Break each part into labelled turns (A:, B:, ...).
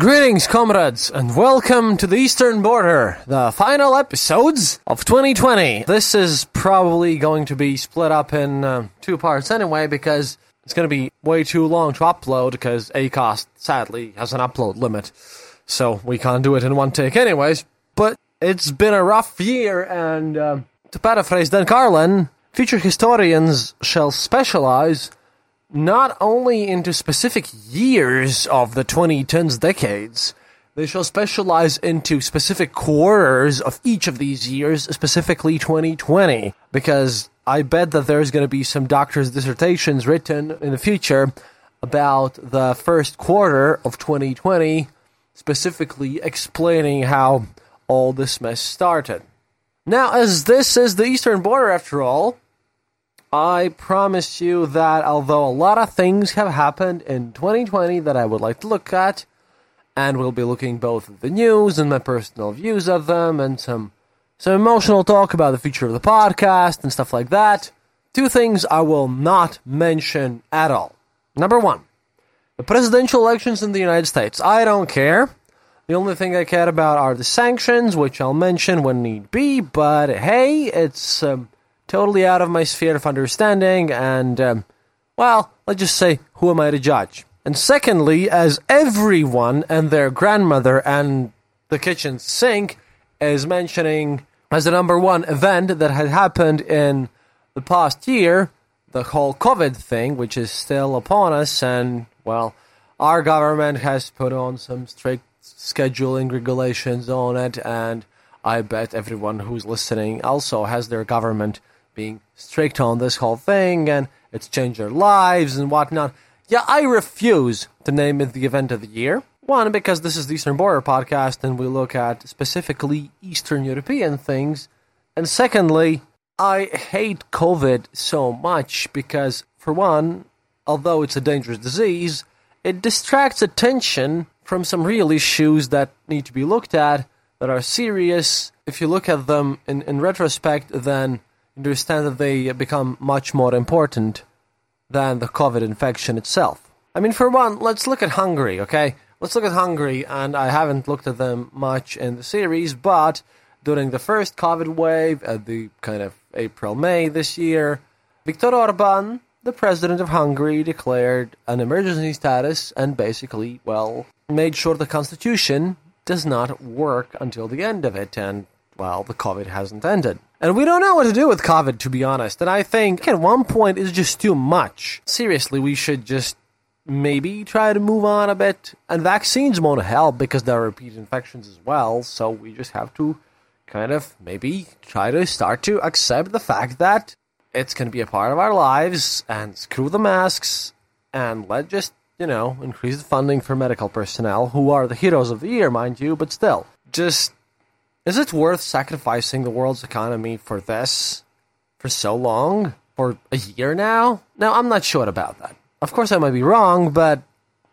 A: Greetings, comrades, and welcome to the Eastern Border, the final episodes of 2020. This is probably going to be split up in uh, two parts anyway, because it's going to be way too long to upload, because Acast sadly has an upload limit. So we can't do it in one take, anyways. But it's been a rough year, and uh, to paraphrase Dan Carlin, future historians shall specialize not only into specific years of the 2010s decades, they shall specialize into specific quarters of each of these years, specifically 2020. Because I bet that there's going to be some doctor's dissertations written in the future about the first quarter of 2020, specifically explaining how all this mess started. Now, as this is the eastern border after all, I promise you that although a lot of things have happened in 2020 that I would like to look at, and we'll be looking both at the news and my personal views of them, and some some emotional talk about the future of the podcast and stuff like that. Two things I will not mention at all. Number one, the presidential elections in the United States. I don't care. The only thing I care about are the sanctions, which I'll mention when need be. But hey, it's um, totally out of my sphere of understanding, and, um, well, let's just say, who am I to judge? And secondly, as everyone and their grandmother and the kitchen sink is mentioning as the number one event that had happened in the past year, the whole COVID thing, which is still upon us, and, well, our government has put on some strict scheduling regulations on it, and I bet everyone who's listening also has their government being strict on this whole thing and it's changed their lives and whatnot. Yeah, I refuse to name it the event of the year. One, because this is the Eastern Border podcast and we look at specifically Eastern European things. And secondly, I hate COVID so much because, for one, although it's a dangerous disease, it distracts attention from some real issues that need to be looked at that are serious. If you look at them in, in retrospect, then understand that they become much more important than the COVID infection itself. I mean, for one, let's look at Hungary, okay? Let's look at Hungary, and I haven't looked at them much in the series, but during the first COVID wave at the kind of April, May this year, Viktor Orban, the president of Hungary, declared an emergency status and basically, well, made sure the constitution does not work until the end of it, and, well, the COVID hasn't ended. And we don't know what to do with COVID, to be honest. And I think at one point it's just too much. Seriously, we should just maybe try to move on a bit. And vaccines won't help because there are repeat infections as well. So we just have to kind of maybe try to start to accept the fact that it's going to be a part of our lives and screw the masks and let just, you know, increase the funding for medical personnel who are the heroes of the year, mind you, but still. Just Is it worth sacrificing the world's economy for this? For so long? For a year now? Now, I'm not sure about that. Of course, I might be wrong, but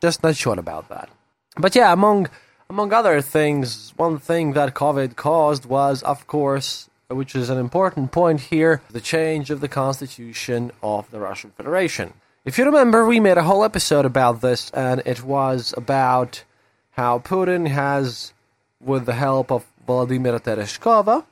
A: just not sure about that. But yeah, among among other things, one thing that COVID caused was, of course, which is an important point here, the change of the constitution of the Russian Federation. If you remember, we made a whole episode about this, and it was about how Putin has, with the help of Vladimir Tereshkova,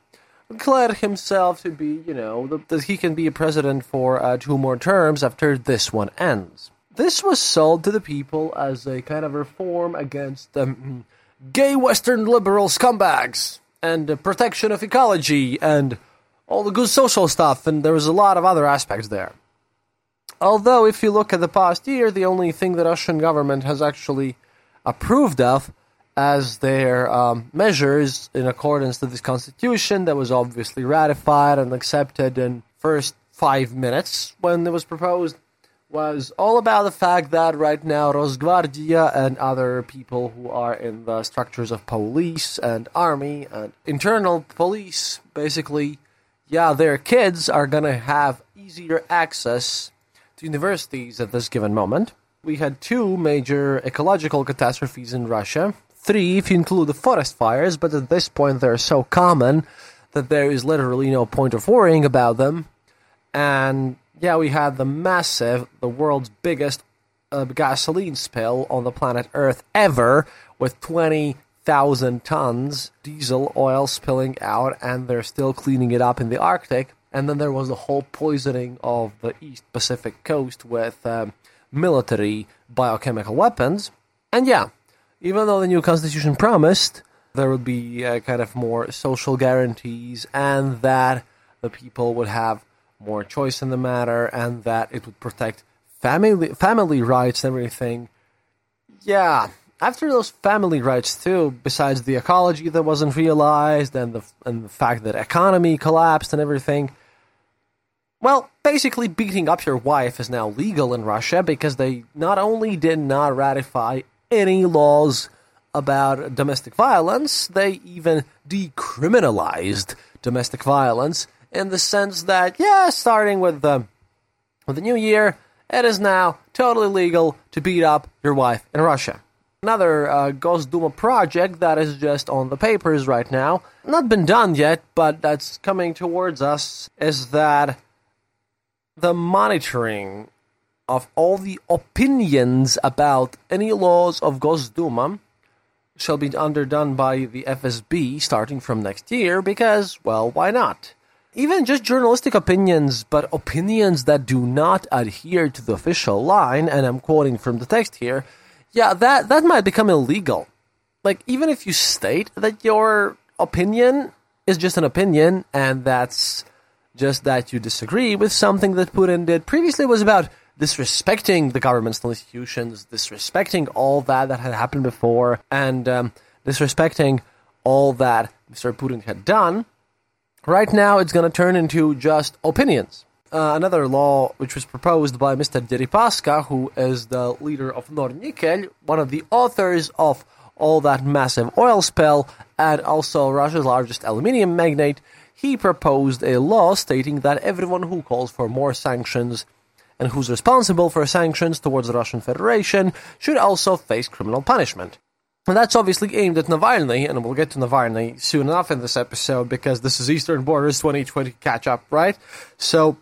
A: declared himself to be, you know, that he can be a president for uh, two more terms after this one ends. This was sold to the people as a kind of reform against um, gay Western liberal scumbags and protection of ecology and all the good social stuff, and there was a lot of other aspects there. Although, if you look at the past year, the only thing the Russian government has actually approved of as their um, measures in accordance to this constitution that was obviously ratified and accepted in first five minutes when it was proposed was all about the fact that right now Rosgvardia and other people who are in the structures of police and army and internal police basically yeah their kids are to have easier access to universities at this given moment. We had two major ecological catastrophes in Russia three if you include the forest fires but at this point they're so common that there is literally no point of worrying about them and yeah, we had the massive, the world's biggest uh, gasoline spill on the planet Earth ever, with 20,000 tons diesel oil spilling out, and they're still cleaning it up in the Arctic. And then there was the whole poisoning of the East Pacific coast with um, military biochemical weapons. And yeah, even though the new constitution promised there would be uh, kind of more social guarantees and that the people would have more choice in the matter and that it would protect family family rights and everything. Yeah, after those family rights too, besides the ecology that wasn't realized and the and the fact that economy collapsed and everything. Well, basically beating up your wife is now legal in Russia because they not only did not ratify any laws about domestic violence, they even decriminalized domestic violence in the sense that, yeah, starting with the, with the new year, it is now totally legal to beat up your wife in Russia. Another uh, Gosduma project that is just on the papers right now, not been done yet, but that's coming towards us, is that the monitoring of all the opinions about any laws of Gosduma shall be underdone by the FSB starting from next year because, well, why not? even just journalistic opinions, but opinions that do not adhere to the official line, and I'm quoting from the text here, yeah, that, that might become illegal. Like, even if you state that your opinion is just an opinion, and that's just that you disagree with something that Putin did previously was about disrespecting the government's institutions, disrespecting all that that had happened before, and um, disrespecting all that Mr. Putin had done Right now, it's going to turn into just opinions. Uh, another law which was proposed by Mr. Deripaska, who is the leader of Nornickel, one of the authors of all that massive oil spill, and also Russia's largest aluminium magnate, he proposed a law stating that everyone who calls for more sanctions and who's responsible for sanctions towards the Russian Federation should also face criminal punishment. And that's obviously aimed at Navalny, and we'll get to Navalny soon enough in this episode because this is Eastern Borders 2020 catch up, right? So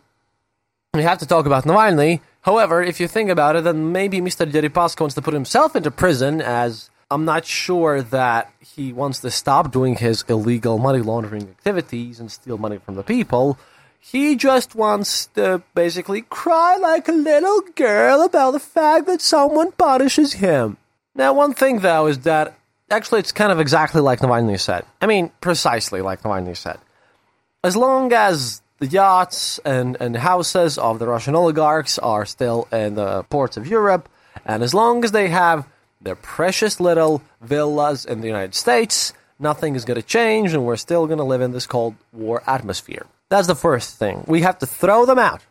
A: we have to talk about Navalny. However, if you think about it, then maybe Mr. Deripaska wants to put himself into prison as I'm not sure that he wants to stop doing his illegal money laundering activities and steal money from the people. He just wants to basically cry like a little girl about the fact that someone punishes him. Now, one thing though is that actually it's kind of exactly like Navalny said. I mean, precisely like Navalny said. As long as the yachts and, and houses of the Russian oligarchs are still in the ports of Europe, and as long as they have their precious little villas in the United States, nothing is going to change, and we're still going to live in this Cold War atmosphere. That's the first thing. We have to throw them out,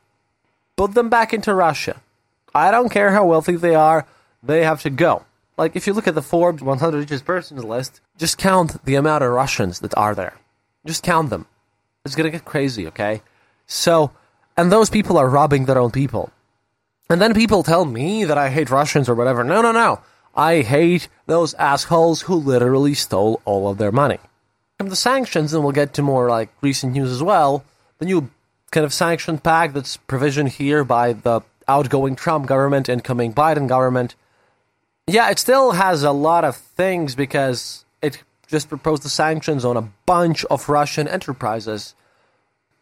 A: put them back into Russia. I don't care how wealthy they are, they have to go. Like, if you look at the Forbes 100 richest persons list, just count the amount of Russians that are there. Just count them. It's gonna get crazy, okay? So, and those people are robbing their own people. And then people tell me that I hate Russians or whatever. No, no, no. I hate those assholes who literally stole all of their money. From the sanctions, and we'll get to more like recent news as well, the new kind of sanction pact that's provisioned here by the outgoing Trump government, incoming Biden government. Yeah, it still has a lot of things because it just proposed the sanctions on a bunch of Russian enterprises.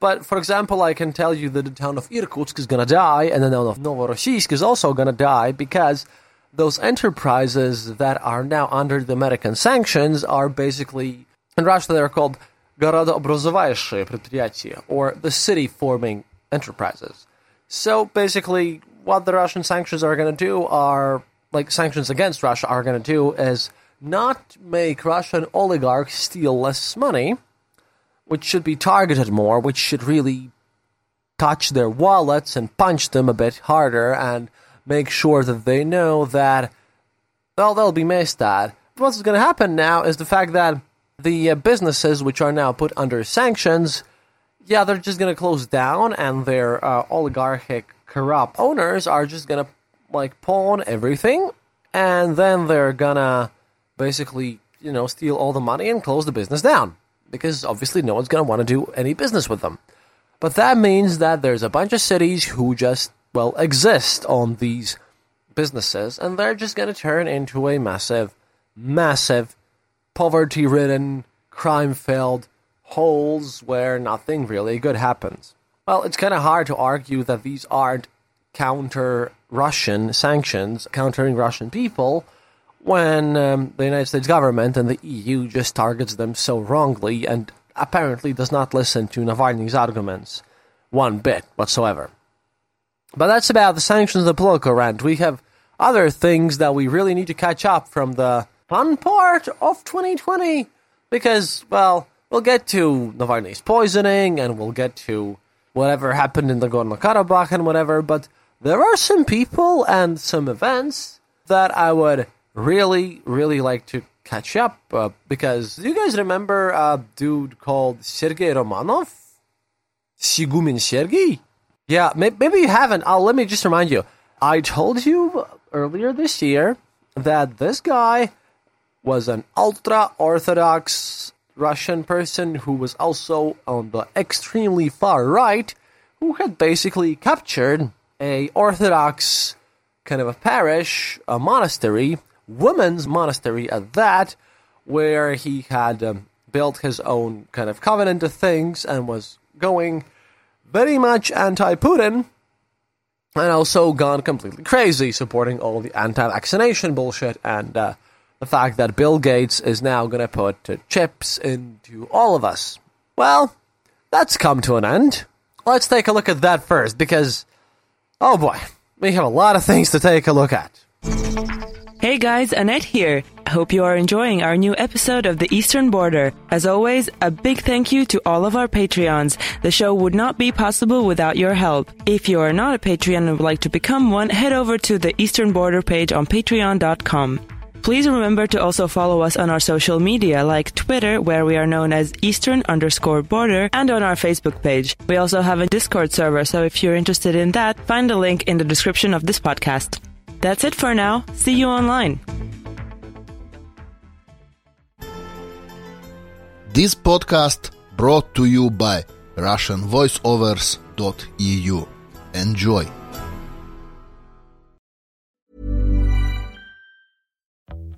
A: But for example, I can tell you that the town of Irkutsk is gonna die, and the town of Novorossiysk is also gonna die because those enterprises that are now under the American sanctions are basically, in Russia, they're called городообразующие предприятия, or the city forming enterprises. So basically, what the Russian sanctions are going to do are, like sanctions against Russia are going to do, is not make Russian oligarchs steal less money, which should be targeted more, which should really touch their wallets and punch them a bit harder and make sure that they know that, well, they'll be missed at. What's going to happen now is the fact that the uh, businesses which are now put under sanctions, yeah, they're just going to close down and their uh, oligarchic corrupt owners are just going to like pawn everything and then they're to basically, you know, steal all the money and close the business down because obviously no one's to want to do any business with them. But that means that there's a bunch of cities who just well, exist on these businesses, and they're just to turn into a massive, massive, poverty ridden, crime filled holes where nothing really good happens. Well, it's kind of hard to argue that these aren't counter Russian sanctions, countering Russian people, when um, the United States government and the EU just targets them so wrongly and apparently does not listen to Navalny's arguments one bit whatsoever. But that's about the sanctions of the political rant. We have other things that we really need to catch up from the fun part of 2020 because, well, we'll get to Navalny's poisoning and we'll get to whatever happened in the Gorno Karabakh and whatever, but there are some people and some events that I would really, really like to catch up uh, because do you guys remember a dude called Sergei Romanov? Sigumin Sergei? Yeah, maybe you haven't. I'll, let me just remind you. I told you earlier this year that this guy was an ultra orthodox Russian person who was also on the extremely far right, who had basically captured a orthodox kind of a parish, a monastery, women's monastery at that, where he had um, built his own kind of covenant of things and was going very much anti Putin and also gone completely crazy, supporting all the anti vaccination bullshit and uh, the fact that Bill Gates is now going to put chips into all of us. Well, that's come to an end. Let's take a look at that first because, oh boy, we have a lot of things to take a look at.
B: Hey guys, Anete here. I hope you are enjoying our new episode of The Eastern Border. As always, a big thank you to all of our Patreons. The show would not be possible without your help. If you are not a Patreon and would like to become one, head over to the Eastern Border page on patreon.com. Please remember to also follow us on our social media like Twitter, where we are known as Eastern underscore border, and on our Facebook page. We also have a Discord server, so if you're interested in that, find the link in the description of this podcast. That's it for now. See you online.
C: This podcast brought to you by RussianVoiceovers.eu. Enjoy.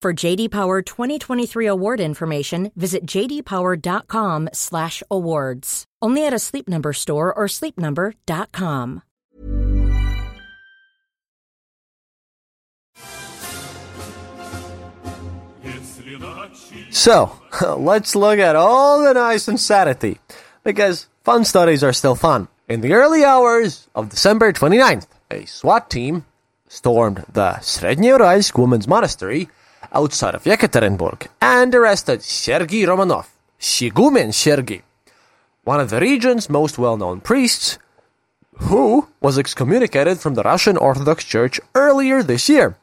D: For JD Power 2023 award information, visit jdpower.com/awards. Only at a Sleep Number store or sleepnumber.com.
A: So, let's look at all the nice insanity, because fun studies are still fun. In the early hours of December 29th, a SWAT team stormed the Srednyouralsk Women's Monastery outside of Yekaterinburg and arrested Sergei Romanov, Shigumen Sergei, one of the region's most well-known priests, who was excommunicated from the Russian Orthodox Church earlier this year.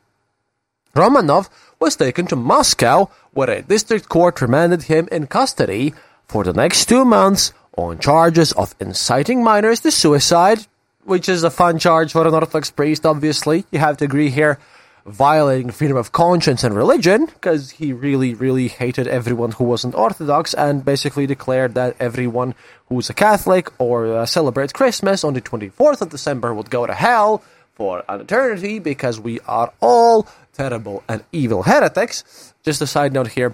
A: Romanov was taken to Moscow, where a district court remanded him in custody for the next two months on charges of inciting minors to suicide, which is a fun charge for an Orthodox priest, obviously. You have to agree here. Violating freedom of conscience and religion, because he really, really hated everyone who wasn't Orthodox and basically declared that everyone who's a Catholic or uh, celebrates Christmas on the 24th of December would go to hell for an eternity because we are all terrible and evil heretics. Just a side note here.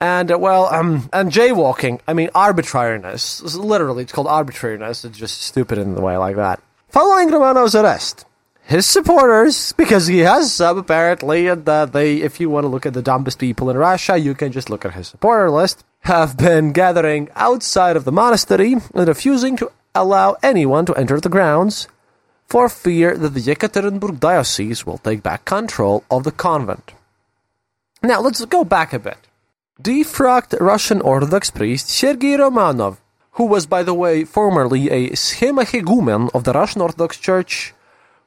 A: And, uh, well, um, and jaywalking, I mean, arbitrariness. Literally, it's called arbitrariness. It's just stupid in the way like that. Following Romanov's arrest, his supporters, because he has some apparently, and uh, they, if you want to look at the dumbest people in Russia, you can just look at his supporter list, have been gathering outside of the monastery and refusing to allow anyone to enter the grounds for fear that the Yekaterinburg diocese will take back control of the convent. Now, let's go back a bit. Defrocked Russian Orthodox priest Sergei Romanov, who was, by the way, formerly a schemahegumen of the Russian Orthodox Church,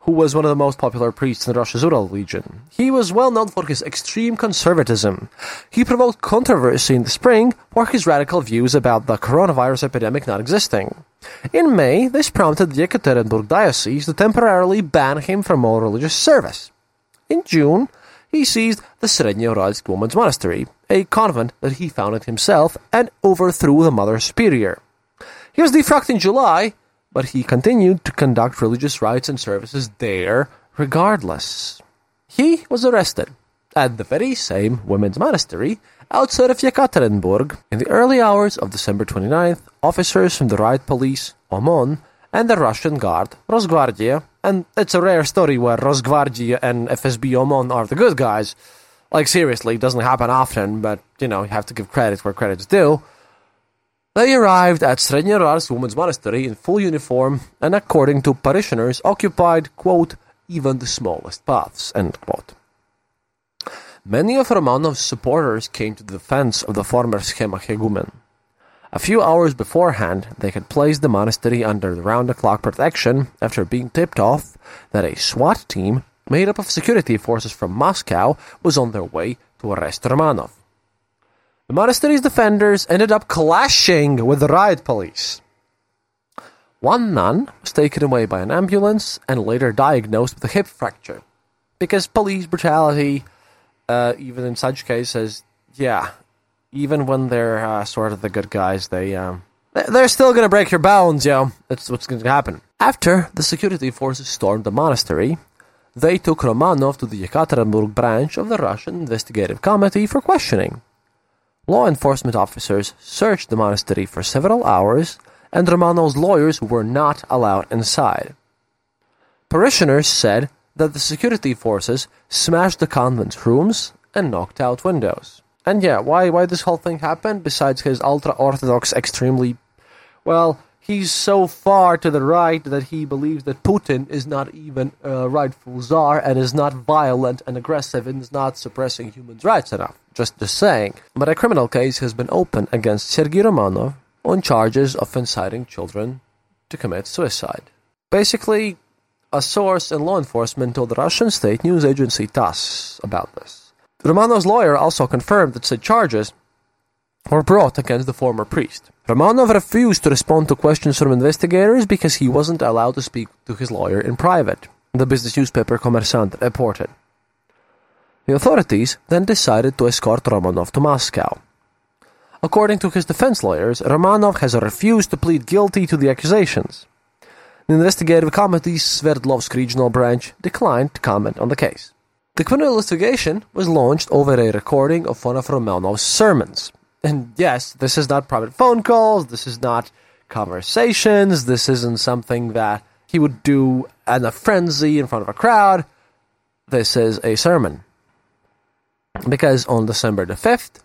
A: who was one of the most popular priests in the Russia's Ural region. He was well known for his extreme conservatism. He provoked controversy in the spring for his radical views about the coronavirus epidemic not existing. In May, this prompted the Yekaterinburg diocese to temporarily ban him from all religious service. In June, he seized the Srednyouralsk Women's Monastery, a convent that he founded himself, and overthrew the Mother Superior. He was defrocked in July, but he continued to conduct religious rites and services there regardless. He was arrested at the very same women's monastery outside of Yekaterinburg. In the early hours of December 29th, officers from the riot police, OMON, and the Russian Guard, Rosgvardia, and it's a rare story where Rosgvardia and FSB OMON are the good guys. Like, seriously, it doesn't happen often, but, you know, you have to give credit where credit's due. They arrived at Srednyouralsk Women's Monastery in full uniform and, according to parishioners, occupied, quote, even the smallest paths, end quote. Many of Romanov's supporters came to the defense of the former Schema Hegumen. A few hours beforehand, they had placed the monastery under the clock protection after being tipped off that a SWAT team made up of security forces from Moscow was on their way to arrest Romanov. The monastery's defenders ended up clashing with the riot police. One nun was taken away by an ambulance and later diagnosed with a hip fracture. Because police brutality, uh, even in such cases, yeah, even when they're uh, sort of the good guys, they um, they're still gonna break your bones, yo. That's what's gonna happen. After the security forces stormed the monastery, they took Romanov to the Yekaterinburg branch of the Russian Investigative Committee for questioning. Law enforcement officers searched the monastery for several hours, and Romanov's lawyers were not allowed inside. Parishioners said that the security forces smashed the convent's rooms and knocked out windows. And yeah, why why this whole thing happened? Besides his ultra orthodox, extremely well, he's so far to the right that he believes that Putin is not even a rightful czar and is not violent and aggressive and is not suppressing human rights enough. Just just saying. But a criminal case has been opened against Sergei Romanov on charges of inciting children to commit suicide. Basically, a source in law enforcement told the Russian state news agency TASS about this. Romanov's lawyer also confirmed that said charges were brought against the former priest. Romanov refused to respond to questions from investigators because he wasn't allowed to speak to his lawyer in private, the business newspaper Kommersant reported. The authorities then decided to escort Romanov to Moscow. According to his defense lawyers, Romanov has refused to plead guilty to the accusations. The investigative committee's Sverdlovsk regional branch declined to comment on the case. The criminal investigation was launched over a recording of one of Romanov's sermons. And yes, this is not private phone calls, this is not conversations, this isn't something that he would do in a frenzy in front of a crowd. This is a sermon. Because on December the 5th,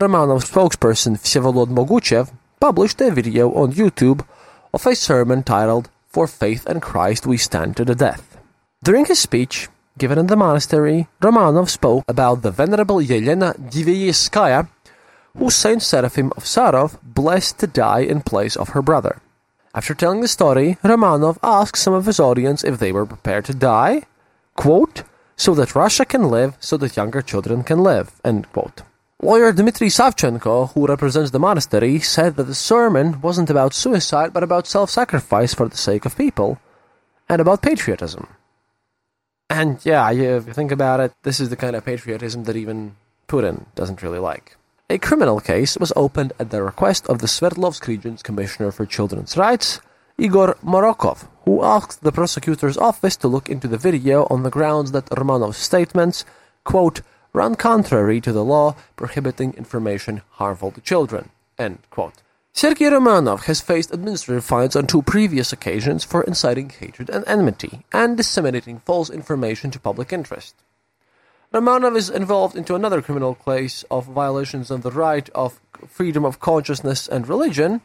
A: Romanov's spokesperson Vsevolod Moguchev published a video on YouTube of a sermon titled For Faith and Christ We Stand to the Death. During his speech, given in the monastery, Romanov spoke about the Venerable Yelena Divyeyskaya, Saint Seraphim of Sarov blessed to die in place of her brother. After telling the story, Romanov asked some of his audience if they were prepared to die, quote, so that Russia can live, so that younger children can live, end quote. Lawyer Dmitry Savchenko, who represents the monastery, said that the sermon wasn't about suicide, but about self-sacrifice for the sake of people, and about patriotism. And yeah, if you think about it, this is the kind of patriotism that even Putin doesn't really like. A criminal case was opened at the request of the Sverdlovsk region's Commissioner for Children's Rights, Igor Morokov, who asked the prosecutor's office to look into the video on the grounds that Romanov's statements, quote, run contrary to the law prohibiting information harmful to children, end quote. Sergei Romanov has faced administrative fines on two previous occasions for inciting hatred and enmity and disseminating false information to public interest. Romanov is involved into another criminal case of violations of the right of freedom of consciousness and religion,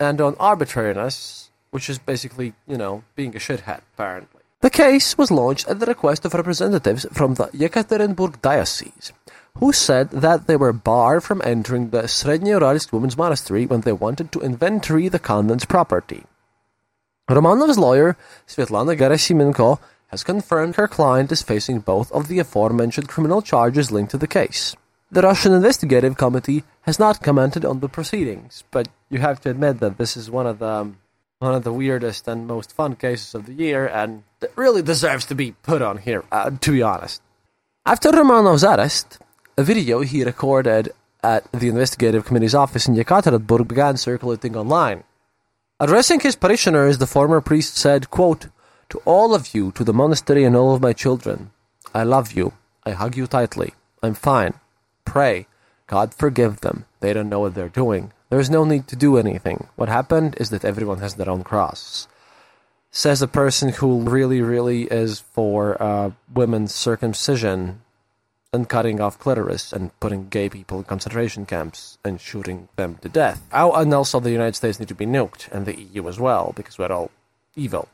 A: and on arbitrariness, which is basically, you know, being a shithead, apparently. The case was launched at the request of representatives from the Yekaterinburg diocese, who said that they were barred from entering the Srednyouralsk women's monastery when they wanted to inventory the convent's property. Romanov's lawyer, Svetlana Gerasimenko, has confirmed her client is facing both of the aforementioned criminal charges linked to the case. The Russian Investigative Committee has not commented on the proceedings, but you have to admit that this is one of the one of the weirdest and most fun cases of the year, and it really deserves to be put on here. Uh, to be honest, after Romanov's arrest, a video he recorded at the Investigative Committee's office in Yekaterinburg began circulating online. Addressing his parishioners, the former priest said, quote, To all of you, to the monastery and all of my children, I love you. I hug you tightly. I'm fine. Pray. God forgive them. They don't know what they're doing. There's no need to do anything. What happened is that everyone has their own cross. Says a person who really, really is for uh, women's circumcision and cutting off clitoris and putting gay people in concentration camps and shooting them to death. Oh, and also the United States need to be nuked and the EU as well because we're all evil.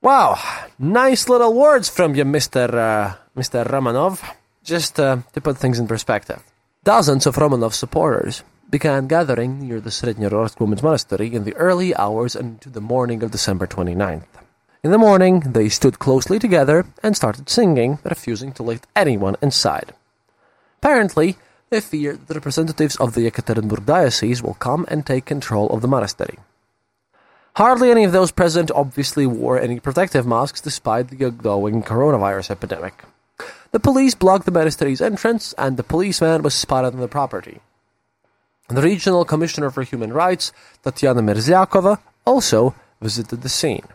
A: Wow, nice little words from you, Mr. Uh, Mr. Romanov. Just uh, to put things in perspective. Dozens of Romanov supporters began gathering near the Srednyouralsk Women's Monastery in the early hours and into the morning of December 29th. In the morning, they stood closely together and started singing, refusing to let anyone inside. Apparently, they feared that the representatives of the Yekaterinburg diocese will come and take control of the monastery. Hardly any of those present obviously wore any protective masks despite the ongoing coronavirus epidemic. The police blocked the monastery's entrance, and the policeman was spotted on the property. The regional commissioner for human rights, Tatiana Merzlyakova, also visited the scene.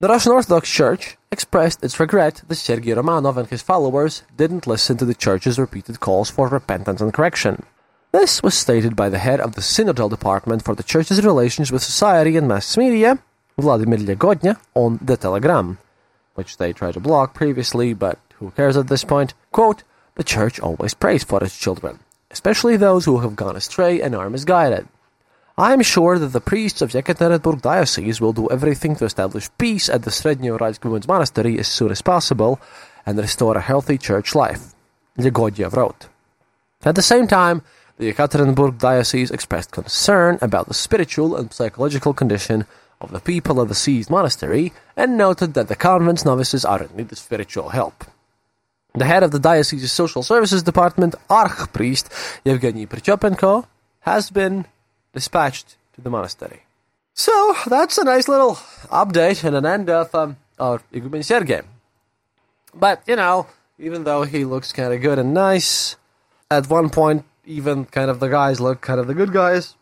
A: The Russian Orthodox Church expressed its regret that Sergei Romanov and his followers didn't listen to the Church's repeated calls for repentance and correction. This was stated by the head of the Synodal Department for the Church's relations with society and mass media, Vladimir Legoyda, on the Telegram, which they tried to block previously, but who cares at this point? Quote, the Church always prays for its children, especially those who have gone astray and are misguided. I am sure that the priests of Yekaterinburg Diocese will do everything to establish peace at the Srednyouralsk Women's Monastery as soon as possible and restore a healthy church life, Legoyda wrote. At the same time, the Yekaterinburg Diocese expressed concern about the spiritual and psychological condition of the people of the seized monastery and noted that the convent's novices are in need of spiritual help. The head of the diocese's social services department, archpriest Yevgeny Prichopenko, has been dispatched to the monastery. So that's a nice little update and an end of um, our Igumen Sergei. But you know, even though he looks kind of good and nice, at one point even kind of the guys look kind of the good guys,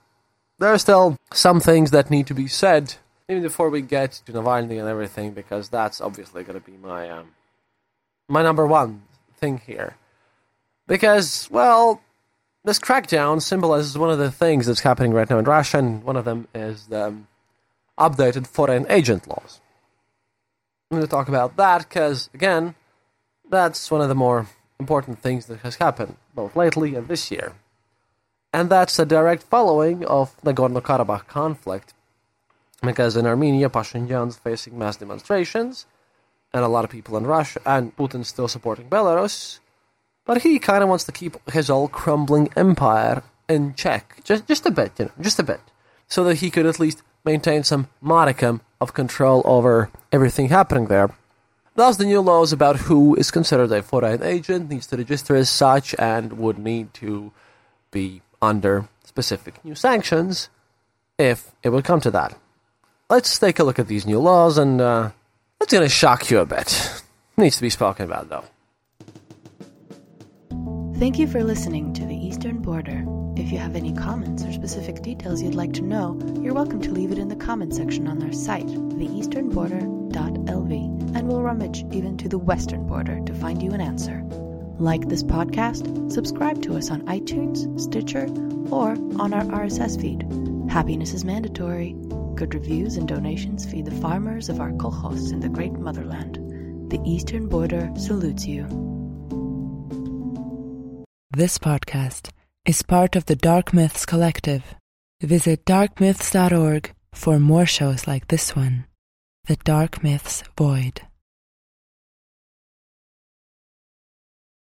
A: there are still some things that need to be said even before we get to Navalny and everything, because that's obviously going to be my um, my number one thing here. Because, well, this crackdown symbolizes one of the things that's happening right now in Russia, and one of them is the um, updated foreign agent laws. I'm going to talk about that because, again, that's one of the more important things that has happened both lately and this year. And that's a direct following of the Nagorno Karabakh conflict. Because in Armenia, Pashinyan's facing mass demonstrations, and a lot of people in Russia, and Putin's still supporting Belarus. But he kind of wants to keep his old crumbling empire in check, just just a bit, you know, just a bit, so that he could at least maintain some modicum of control over everything happening there. Thus, the new laws about who is considered a foreign agent needs to register as such and would need to be under specific new sanctions if it would come to that. Let's take a look at these new laws, and uh, it's going to shock you a bit. Needs to be spoken about, though.
E: Thank you for listening to the Eastern Border. If you have any comments or specific details you'd like to know, you're welcome to leave it in the comment section on our site, theeasternborder.lv, and we'll rummage even to the western border to find you an answer. Like this podcast, subscribe to us on iTunes, Stitcher, or on our RSS feed. Happiness is mandatory. Good reviews and donations feed the farmers of our kolkhoz in the great motherland. The Eastern Border salutes you.
B: This podcast is part of the Dark Myths Collective. Visit darkmyths.org for more shows like this one The Dark Myths Void.